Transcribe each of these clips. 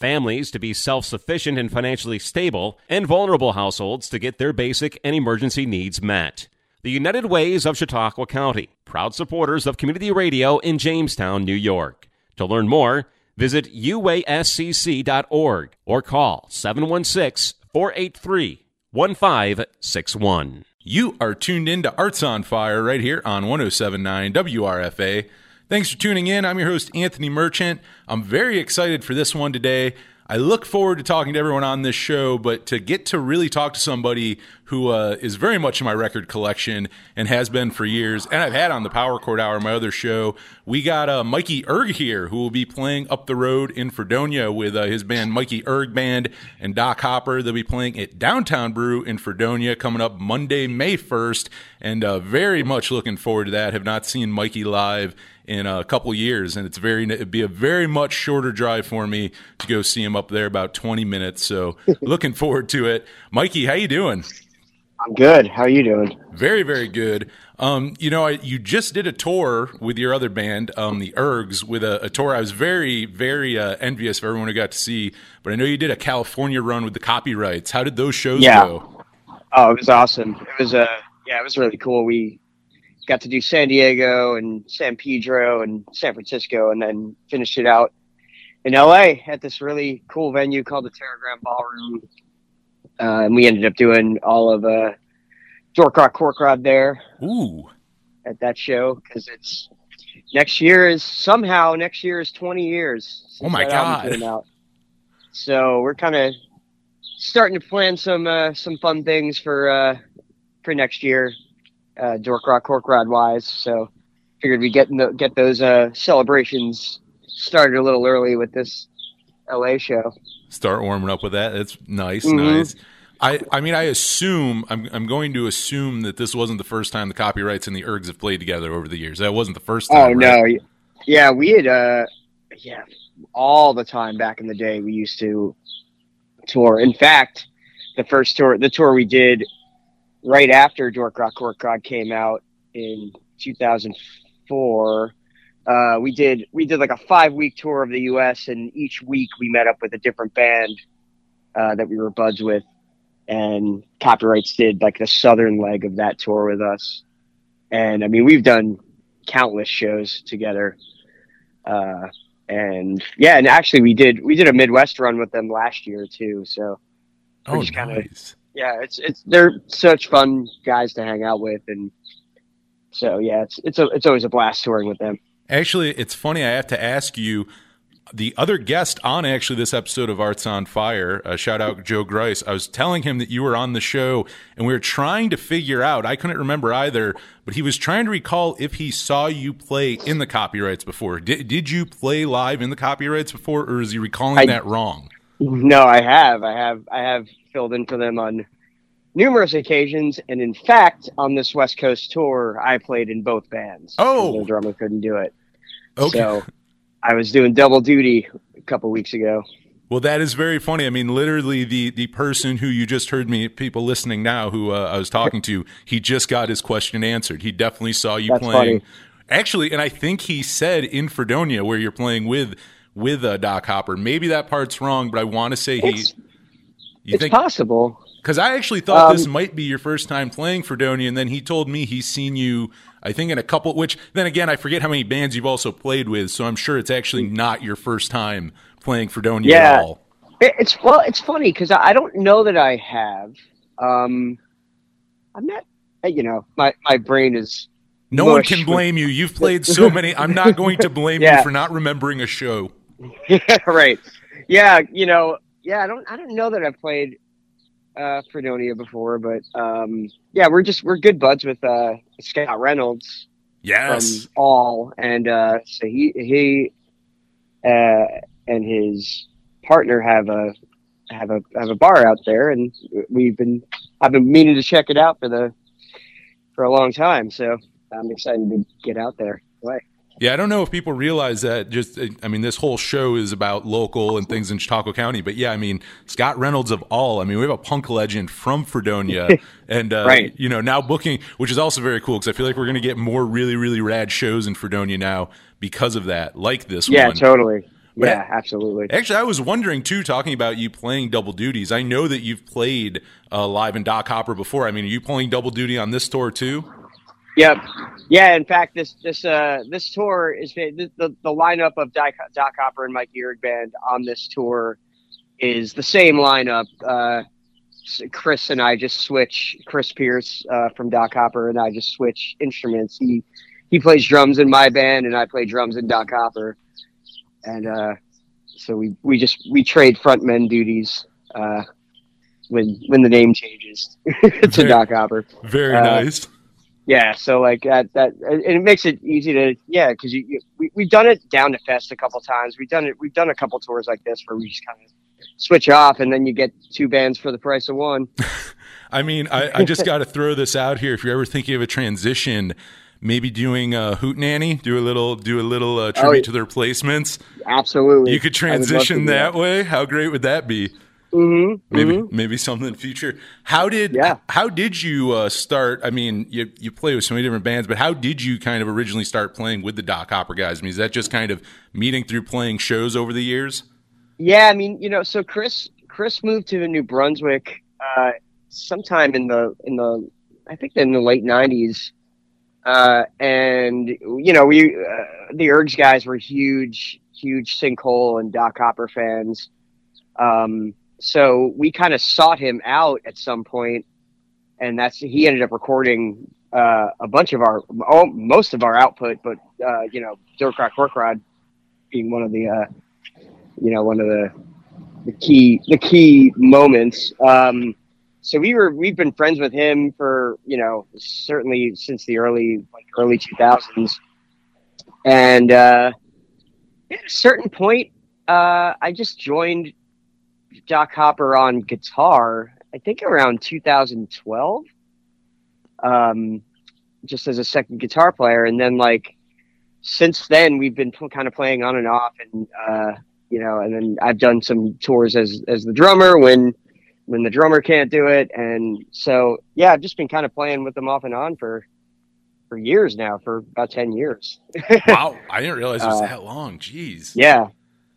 families to be self sufficient and financially stable, and vulnerable households to get their basic and emergency needs met. The United Ways of Chautauqua County, proud supporters of community radio in Jamestown, New York. To learn more, visit uascc.org or call 716 483 1561. You are tuned in to Arts on Fire right here on 1079 WRFA. Thanks for tuning in. I'm your host, Anthony Merchant. I'm very excited for this one today. I look forward to talking to everyone on this show, but to get to really talk to somebody who uh, is very much in my record collection and has been for years, and I've had on the Power Chord Hour, my other show, we got uh, Mikey Erg here, who will be playing up the road in Fredonia with uh, his band Mikey Erg Band and Doc Hopper. They'll be playing at Downtown Brew in Fredonia coming up Monday, May 1st, and uh, very much looking forward to that. Have not seen Mikey live in a couple years, and it's very it'd be a very much shorter drive for me to go see him up there, about twenty minutes. So looking forward to it. Mikey, how you doing? I'm good. How are you doing? Very, very good. Um, you know, I, you just did a tour with your other band, um, the Ergs, with a, a, tour I was very, very uh, envious of everyone who got to see. But I know you did a California run with the copyrights. How did those shows yeah. go? Oh, it was awesome. It was uh, yeah, it was really cool. We got to do San Diego and San Pedro and San Francisco, and then finished it out in LA at this really cool venue called the Teragram Ballroom. Uh, and we ended up doing all of uh, Dork Rock Cork Rod there. Ooh. At that show because it's next year is somehow next year is 20 years. Oh my god! So we're kind of starting to plan some uh, some fun things for uh, for next year uh, Dork Rock Cork Rod wise. So figured we get the, get those uh, celebrations started a little early with this LA show. Start warming up with that. That's nice, mm-hmm. nice. I, I mean, I assume I'm, I'm going to assume that this wasn't the first time the copyrights and the ergs have played together over the years. That wasn't the first time. Oh right? no, yeah, we had uh, yeah, all the time back in the day. We used to tour. In fact, the first tour, the tour we did right after Dork Rock Cork Rod came out in 2004, uh, we did we did like a five week tour of the U.S. and each week we met up with a different band uh, that we were buds with, and Copyrights did like the southern leg of that tour with us, and I mean we've done countless shows together, uh, and yeah, and actually we did we did a Midwest run with them last year too, so. Oh, nice. Kinda, yeah, it's it's they're such fun guys to hang out with, and so yeah, it's it's a it's always a blast touring with them. Actually, it's funny. I have to ask you. The other guest on actually this episode of Arts on Fire, uh, shout out Joe Grice. I was telling him that you were on the show, and we were trying to figure out. I couldn't remember either, but he was trying to recall if he saw you play in the copyrights before. Did did you play live in the copyrights before, or is he recalling I, that wrong? No, I have. I have. I have filled in for them on numerous occasions, and in fact, on this West Coast tour, I played in both bands. Oh, the drummer couldn't do it. Okay. So I was doing double duty a couple weeks ago. Well, that is very funny. I mean, literally, the the person who you just heard me, people listening now, who uh, I was talking to, he just got his question answered. He definitely saw you That's playing. Funny. Actually, and I think he said in Fredonia, where you're playing with with uh, Doc Hopper. Maybe that part's wrong, but I want to say he you it's think, possible. Because I actually thought um, this might be your first time playing for Fredonia, and then he told me he's seen you, I think, in a couple. Which then again, I forget how many bands you've also played with, so I'm sure it's actually not your first time playing Fredonia yeah, at all. It's well, it's funny because I don't know that I have. Um, I'm not. You know, my my brain is. No one can blame you. You've played so many. I'm not going to blame yeah. you for not remembering a show. Yeah, right. Yeah, you know, yeah, I don't I don't know that I've played uh Fredonia before, but um yeah, we're just we're good buds with uh Scott Reynolds. Yes. From all and uh so he he uh and his partner have a have a have a bar out there and we've been I've been meaning to check it out for the for a long time. So I'm excited to get out there. Play. Yeah, I don't know if people realize that. Just, I mean, this whole show is about local and things in Chautauqua County. But yeah, I mean, Scott Reynolds of all. I mean, we have a punk legend from Fredonia, and uh, Right. you know now booking, which is also very cool because I feel like we're going to get more really, really rad shows in Fredonia now because of that, like this Yeah, one. Yeah, totally. But- Yeah, absolutely. Actually, I was wondering too, talking about you playing double duties. I know that you've played uh, live in Doc Hopper before. I mean, are you playing double duty on this tour too? Yep. Yeah. In fact, this this uh this tour is the the, the lineup of Doc, Doc Hopper and Mikey Erg band on this tour is the same lineup. Uh, Chris and I just switch. Chris Pierce uh, from Doc Hopper and I just switch instruments. He he plays drums in my band and I play drums in Doc Hopper, and uh, so we we just we trade frontmen duties. Uh, when when the name changes to Very- Doc Hopper Very Uh, nice. Yeah so like that that and it makes it easy to yeah because you, you we, we've done it down to fest a couple times we've done it we've done a couple tours like this where we just kind of switch off and then you get two bands for the price of one I mean, I, I just got to throw this out here. If you're ever thinking of a transition, maybe doing a Hootenanny, do a little, do a little uh, tribute Oh, to the Replacements. absolutely You could transition that way. How great would that be? Hmm Maybe, maybe something in the future. How did, Yeah. how did you uh, start? I mean, you you play with so many different bands, but how did you kind of originally start playing with the Doc Hopper guys? I mean, is that just kind of meeting through playing shows over the years? yeah i mean you know so chris chris moved to new brunswick uh sometime in the in the i think in the late 90s uh and you know we uh, the Ergs guys were huge huge sinkhole and doc hopper fans um so we kind of sought him out at some point and that's he ended up recording uh, a bunch of our oh, most of our output but uh, you know Dork Rock Cork Rod being one of the uh, you know one of the the key the key moments. Um so we were we've been friends with him for you know certainly since the early like early 2000s and uh at a certain point uh i just joined doc hopper on guitar i think around 2012 um just as a second guitar player. And then like since then we've been pl- kind of playing on and off and uh you know and then i've done some tours as as the drummer when when the drummer can't do it. And so yeah i've just been kind of playing with them off and on for for years now for about 10 years. Wow, I didn't realize it was Uh, that long. Jeez. yeah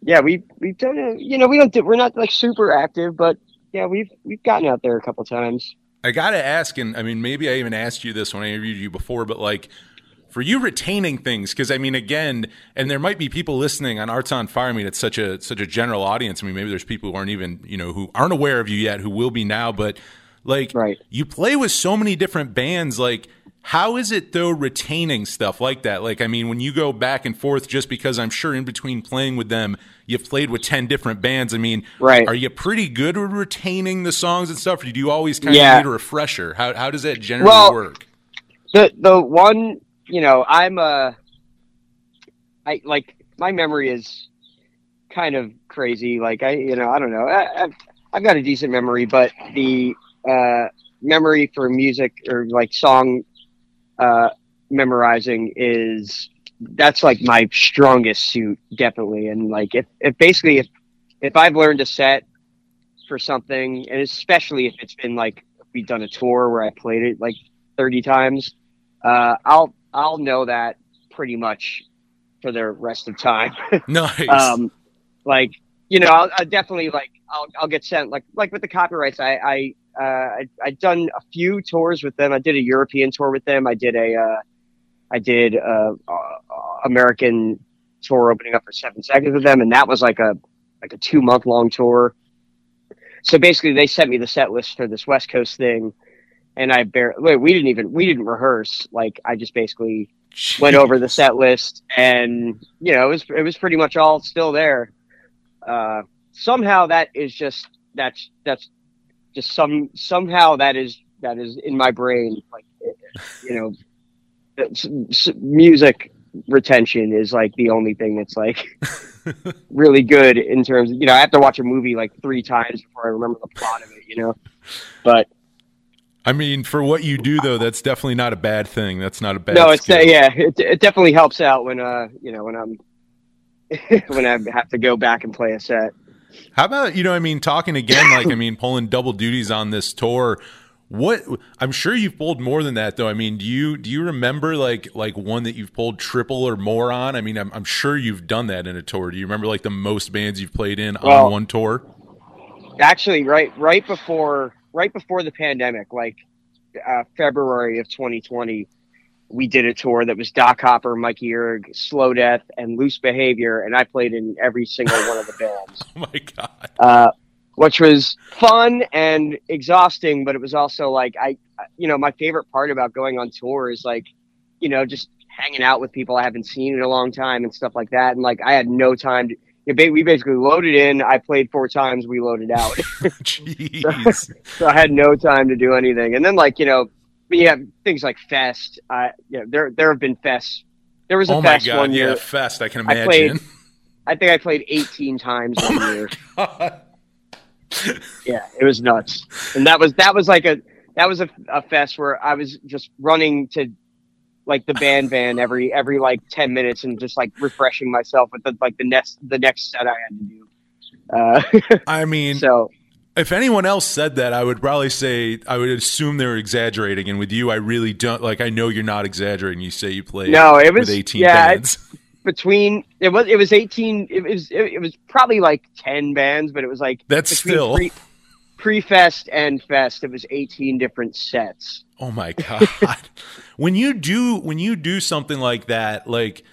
yeah we we've done it you know we don't do, we're not like super active but yeah we've we've gotten out there a couple times I gotta ask, and I mean, maybe I even asked you this when I interviewed you before, but like, for you retaining things, because I mean, again, and there might be people listening on Arts on Fire. I mean, it's such a such a general audience. I mean, maybe there's people who aren't even you know who aren't aware of you yet, who will be now. But like, Right. you play with so many different bands. Like, how is it though retaining stuff like that? Like, I mean, when you go back and forth, just because I'm sure in between playing with them, you've played with ten different bands. I mean, Right. Are you pretty good with retaining the songs and stuff? Or do you always kind Yeah. of need a refresher? How how does that generally Well, work? the the one you know i'm uh i like my memory is kind of crazy like i you know i don't know I, I've, I've got a decent memory but the uh memory for music or like song uh memorizing is that's like my strongest suit definitely and like if, if basically if if i've learned a set for something and especially if it's been like we've done a tour where i played it like 30 times uh, I'll I'll know that pretty much for the rest of time. Nice. um, like you know, I'll, I'll definitely like I'll I'll get sent like like with the copyrights. I I uh, I I've done a few tours with them. I did a European tour with them. I did a uh, I did a, uh American tour opening up for Seven Seconds with them, and that was like a like a two month long tour. So basically, they sent me the set list for this West Coast thing, and I barely wait. We didn't even we didn't rehearse. Like I just basically went over the set list and you know it was it was pretty much all still there uh somehow that is just that's that's just some somehow that is that is in my brain like you know music retention is like the only thing that's like really good in terms of you know i have to watch a movie like three times before i remember the plot of it you know but I mean, for what you do though, that's definitely not a bad thing. That's not a bad. no, it's uh, yeah, it, it definitely helps out when uh you know when I'm when I have to go back and play a set. How about you know? I mean, talking again, like I mean, pulling double duties on this tour. What I'm sure you've pulled more than that, though. I mean, do you do you remember like like one that you've pulled triple or more on? I mean, I'm, I'm sure you've done that in a tour. Do you remember like the most bands you've played in Well- on one tour? Actually, right right before right before the pandemic, like uh, February of 2020, we did a tour that was Doc Hopper, Mikey Erg, Slow Death, and Loose Behavior, and I played in every single one of the bands. Oh my god! uh, which was fun and exhausting, but it was also like I, you know, my favorite part about going on tour is like, you know, just hanging out with people I haven't seen in a long time and stuff like that. And like, I had no time to. you know, ba- We basically loaded in. I played four times. We loaded out, Jeez. so I had no time to do anything. And then like you know, we have things like Fest. I, know, there there have been Fest. There was a oh fest god! one Yeah, year. fest. I can I played- imagine. I think I played 18 times one year. God. yeah it was nuts and that was that was like a that was a, a fest where i was just running to like the band van every every like 10 minutes and just like refreshing myself with the like the next the next set i had to do uh I mean, so if anyone else said that, I would probably say I would assume they're exaggerating. And with you, I really don't like. I know you're not exaggerating. You say you played no it with was 18 yeah bands. between it was it was 18 it was it, it was probably like 10 bands but it was like That's still. pre-fest and fest it was 18 different sets Oh my god. when you do when you do something like that, like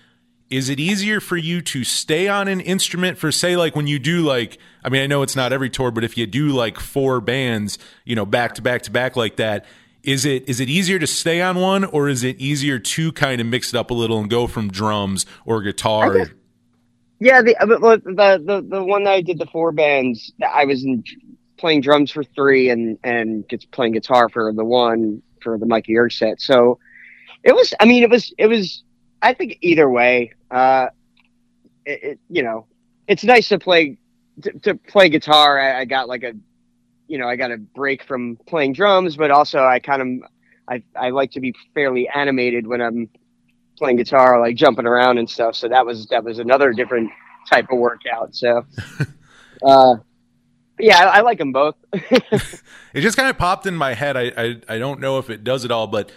is it easier for you to stay on an instrument for say like when you do like I mean I know it's not every tour but if you do like four bands, you know, back to back to back like that, is it is it easier to stay on one or is it easier to kind of mix it up a little and go from drums or guitar? Guess- Yeah, the, uh, the the the one that I did the four bands, I was in, playing drums for three and and playing guitar for the one for the Mikey Erg set. So it was. I mean, it was. It was. I think either way, uh, it, it you know, it's nice to play to, to play guitar. I, I got like a, you know, I got a break from playing drums, but also I kind of I I like to be fairly animated when I'm playing guitar, like jumping around and stuff. So that was that was another different type of workout. So, uh, yeah, I, I like them both. It just kind of popped in my head. I, I I don't know if it does it all, but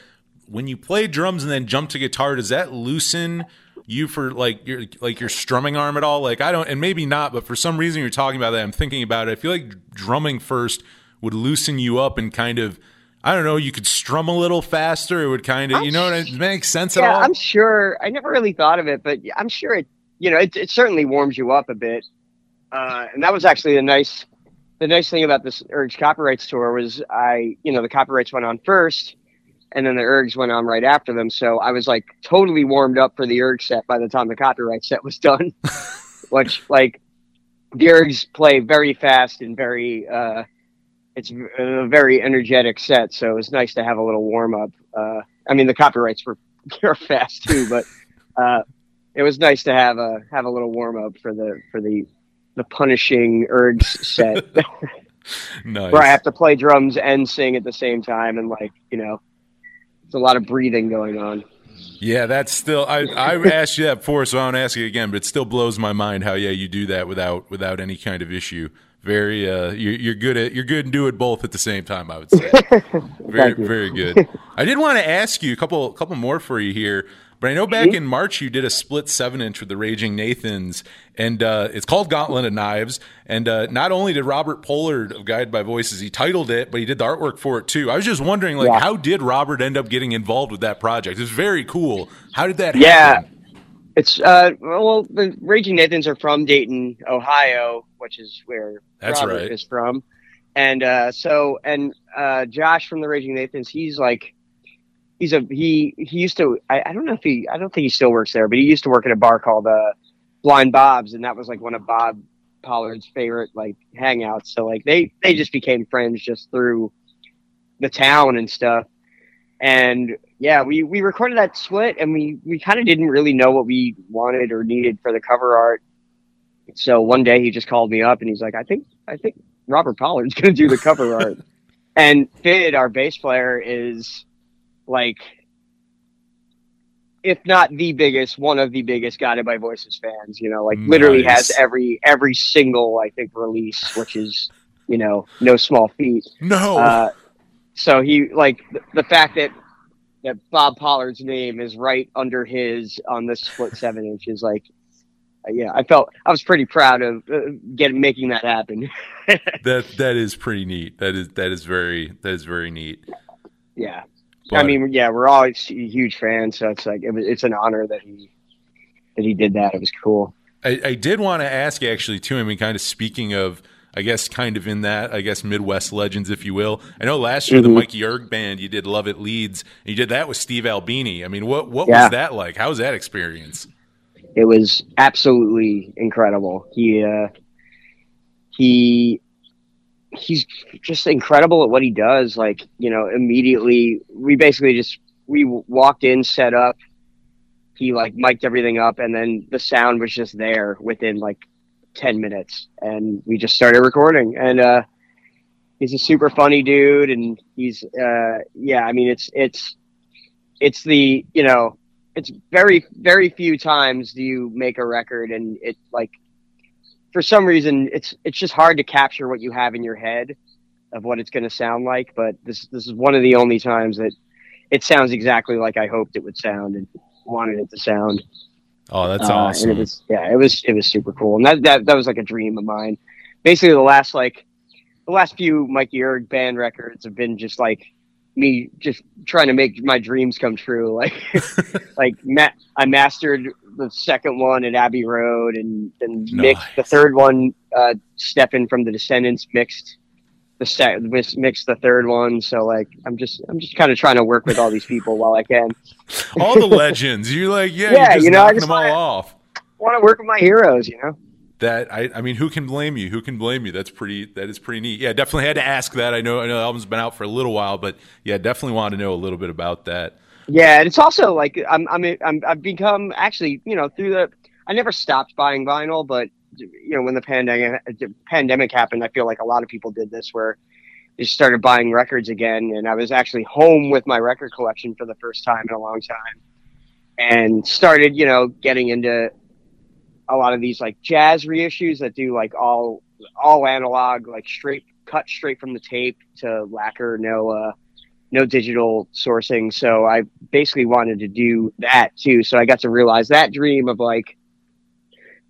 when you play drums and then jump to guitar, does that loosen you for like your like your strumming arm at all? Like I don't, and maybe not, but for some reason you're talking about that. I'm thinking about it. I feel like drumming first would loosen you up and kind of. I don't know. You could strum a little faster. It would kind of, I'm you know, what I, sh- makes sense at yeah, all. I'm sure. I never really thought of it, but I'm sure it. You know, it, it certainly warms you up a bit. Uh, and that was actually a nice, the nice thing about this Ergs Copyrights tour was I, you know, the copyrights went on first, and then the ergs went on right after them. So I was like totally warmed up for the Ergs set by the time the copyright set was done. Which like the Ergs play very fast and very. Uh, it's a very energetic set, so it was nice to have a little warm up. Uh, I mean, the copyrights were are fast too, but uh, it was nice to have a have a little warm up for the for the the punishing ergs set nice. where I have to play drums and sing at the same time, and like you know, it's a lot of breathing going on. Yeah, that's still. I I asked you that before, so I won't ask you again. But it still blows my mind how yeah you do that without without any kind of issue. Very, uh, you're, you're good at you're good and do it both at the same time. I would say. very very good. I did want to ask you a couple couple more for you here. But I know back Mm-hmm. in March you did a split seven inch with the Raging Nathans, and uh, it's called Gauntlet of Knives. And uh, not only did Robert Pollard of Guided by Voices he titled it, but he did the artwork for it too. I was just wondering, like, Yeah. how did Robert end up getting involved with that project? It's very cool. How did that happen? Yeah. happen? It's uh well the Raging Nathans are from Dayton, Ohio, which is where That's Robert right. is from. And uh so and uh Josh from the Raging Nathans, he's like he's a he he used to I, I don't know if he I don't think he still works there, but he used to work at a bar called uh Blind Bob's and that was like one of Bob Pollard's favorite like hangouts. So like they they just became friends just through the town and stuff. And yeah, we, we recorded that split and we, we kind of didn't really know what we wanted or needed for the cover art. So one day he just called me up and he's like, I think, I think Robert Pollard's going to do the cover art. and Fid, our bass player, is like, if not the biggest, one of the biggest Guided by Voices fans. You know, like literally has every every single I think release, which is you know no small feat. No. Uh, so he like the, the fact that that Bob Pollard's name is right under his on this split seven inch is like, uh, yeah, I felt I was pretty proud of uh, getting making that happen. that that is pretty neat. That is that is very that is very neat. yeah, But, I mean, yeah, we're all huge fans, so it's like it was, it's an honor that he that he did that. It was cool. I, I did want to ask actually too. I mean, kind of speaking of, I guess, kind of in that, I guess, Midwest legends, if you will. I know last year the Mhm. Mikey Erg band, you did "Love It Leads," and you did that with Steve Albini. I mean, what what Yeah. was that like? How was that experience? It was absolutely incredible. He uh, he he's just incredible at what he does. Like you know, immediately we basically just we walked in, set up. He like mic'd everything up, and then the sound was just there within like ten minutes, and we just started recording. And uh, he's a super funny dude, and he's uh, yeah. I mean, it's it's it's the you know it's very very few times do you make a record and it like for some reason it's it's just hard to capture what you have in your head of what it's going to sound like but this this is one of the only times that it sounds exactly like I hoped it would sound and wanted it to sound. Oh, that's Uh, awesome. it was yeah it was it was super cool. And that that, that was like a dream of mine. Basically the last like the last few Mikey Erg band records have been just like me just trying to make my dreams come true. Like like ma- I mastered the second one at Abbey Road and and mixed the third one uh Stefan from the Descendents mixed the se- mis- mixed the third one. So like I'm just I'm just kind of trying to work with all these people while I can. All the legends. You're like, yeah, Yeah, you're just you know, I just them all wanna- off. want to work with my heroes you know That I, I mean, who can blame you? Who can blame you? That's pretty. That is pretty neat. Yeah, definitely had to ask that. I know. I know the album's been out for a little while, but yeah, definitely wanted to know a little bit about that. Yeah, and it's also like I'm I'm I'm I've become actually you know through the I never stopped buying vinyl, but you know when the pandemic pandemic happened, I feel like a lot of people did this where they started buying records again, and I was actually home with my record collection for the first time in a long time, and started you know getting into a lot of these like jazz reissues that do like all all analog like straight cut straight from the tape to lacquer no uh no digital sourcing. So I basically wanted to do that too. So I got to realize that dream of like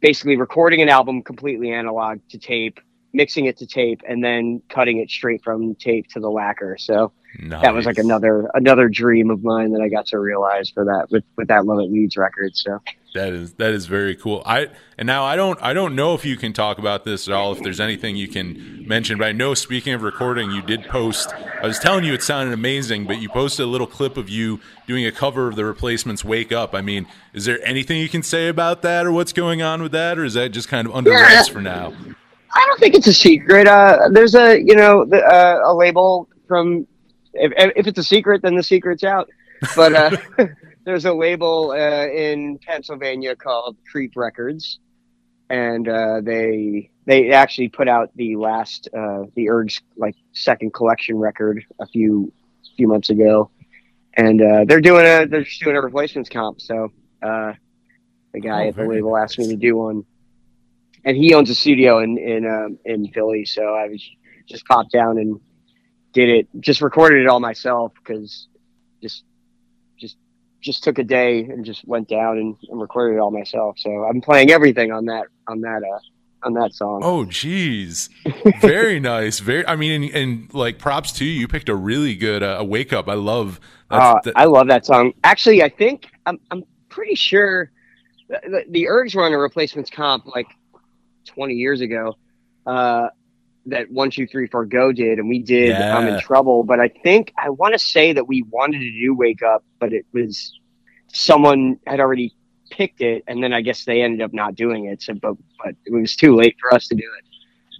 basically recording an album completely analog to tape, mixing it to tape, and then cutting it straight from tape to the lacquer. So that was like another another dream of mine that I got to realize for that with with that Love It Leads record. So That is that is very cool. I and now I don't I don't know if you can talk about this at all. If there's anything you can mention, but I know speaking of recording, you did post. I was telling you it sounded amazing, but you posted a little clip of you doing a cover of the Replacements "Wake Up." I mean, is there anything you can say about that, or what's going on with that, or is that just kind of under Yeah. wraps for now? I don't think it's a secret. Uh, there's a you know the, uh, a label from if, if it's a secret, then the secret's out. But uh, there's a label uh, in Pennsylvania called Creep Records, and uh, they they actually put out the last uh, the Ergs like second collection record a few few months ago, and uh, they're doing a they're just doing a replacements comp. So uh, the guy Oh, at the label asked me to do one and he owns a studio in in um, in Philly. So I was just popped down and did it. Just recorded it all myself because just just just took a day and just went down and, and recorded it all myself. So I'm playing everything on that on that uh on that song. Oh, geez, very nice. Very. I mean, and, and like props to you. You picked a really good uh, wake up. I love. Uh, that- I love that song. Actually, I think I'm I'm pretty sure the, the, the Ergs were on a replacements comp like 20 years ago. Uh, that one two three four go did, and we did. I'm in trouble, but I think I want to say that we wanted to do wake up, but it was someone had already picked it, and then I guess they ended up not doing it. So, but but it was too late for us to do it.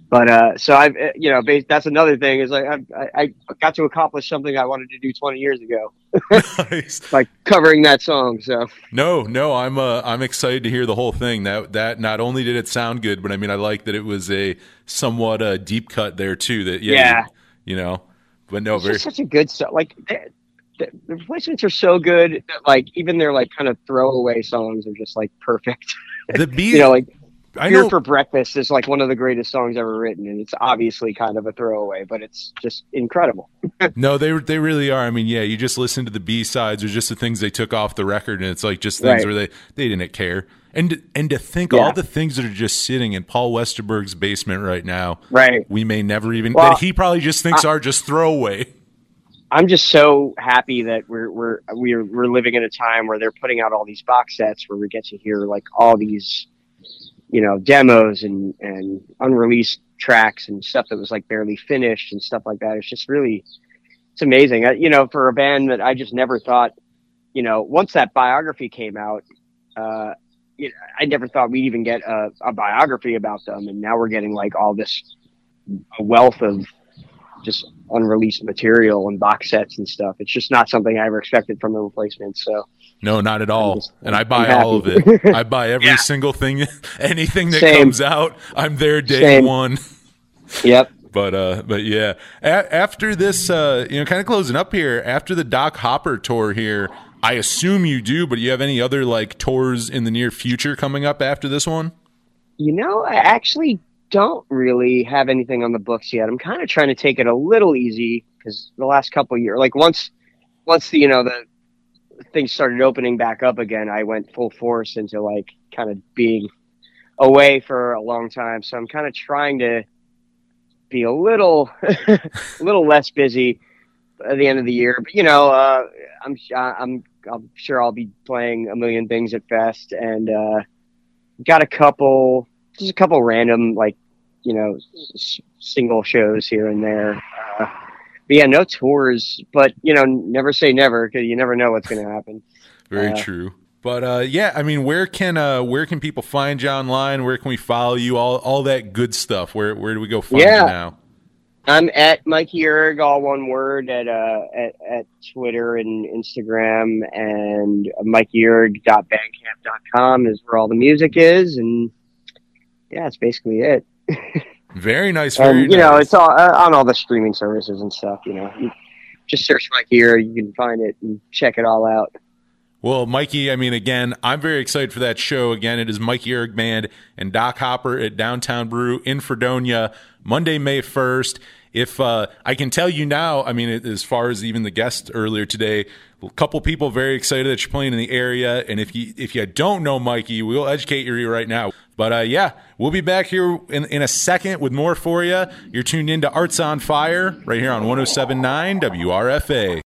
But uh, so I've uh, you know that's another thing is like I, I I got to accomplish something I wanted to do 20 years ago nice. like covering that song. So No, no, I'm uh, I'm excited to hear the whole thing. That that not only did it sound good, but I mean I like that it was a somewhat uh, deep cut there too. That yeah, Yeah. You, you know, but no, it's very, such a good song. Like the, the, the replacements are so good that like even their like kind of throwaway songs are just like perfect. the beat. you know, like I Here know for Breakfast is like one of the greatest songs ever written, and it's obviously kind of a throwaway, but it's just incredible. No, they they really are. I mean, yeah, you just listen to the B sides or just the things they took off the record, and it's like just things Right. where they they didn't care. And and to think Yeah. all the things that are just sitting in Paul Westerberg's basement right now, Right. we may never even Well, that he probably just thinks are just throwaway. I'm just so happy that we're we're we're we're living in a time where they're putting out all these box sets where we get to hear like all these, you know, demos and and unreleased tracks and stuff that was like barely finished and stuff like that. It's just really, it's amazing. I, you know, for a band that I just never thought, you know, once that biography came out, uh, you know, I never thought we'd even get a, a biography about them, and now we're getting like all this a wealth of just unreleased material and box sets and stuff. It's just not something I ever expected from the replacements. So No, not at all. just- and I buy all of it. I buy every Yeah. single thing, anything that Same. comes out. I'm there day Same. one. yep. But uh, but yeah, a- after this, uh, you know, kind of closing up here. After the Doc Hopper tour here, I assume you do. But you have any other like tours in the near future coming up after this one? You know, I actually don't really have anything on the books yet. I'm kind of trying to take it a little easy because the last couple of years, like once, once the you know the things started opening back up again, I went full force into like kind of being away for a long time. So I'm kind of trying to be a little, a little less busy at the end of the year. But you know, uh, I'm I'm I'm sure I'll be playing a million things at Fest and. uh got a couple just a couple random like you know s- single shows here and there but yeah no tours but you know never say never because you never know what's going to happen Very Uh, true. But uh, yeah, I mean, where can uh, where can people find you online? Where can we follow you? All all that good stuff. Where where do we go find Yeah. you now? i'm at mikey erg all one word at uh at, at twitter and instagram and mikeyerg.bandcamp.com is where all the music is and yeah that's basically it Very nice. Very and you know it's all uh, on all the streaming services and stuff you know you just search mikey erg you can find it and check it all out Well, Mikey, I mean, again, I'm very excited for that show. Again, it is Mikey Erg Band and Doc Hopper at Downtown Brew in Fredonia, Monday, May 1st. If uh, I can tell you now, I mean, as far as even the guest earlier today, a couple people very excited that you're playing in the area. And if you if you don't know Mikey, we'll educate you right now. But uh, yeah, we'll be back here in, in a second with more for you. You're tuned in to Arts on Fire right here on 1079 WRFA.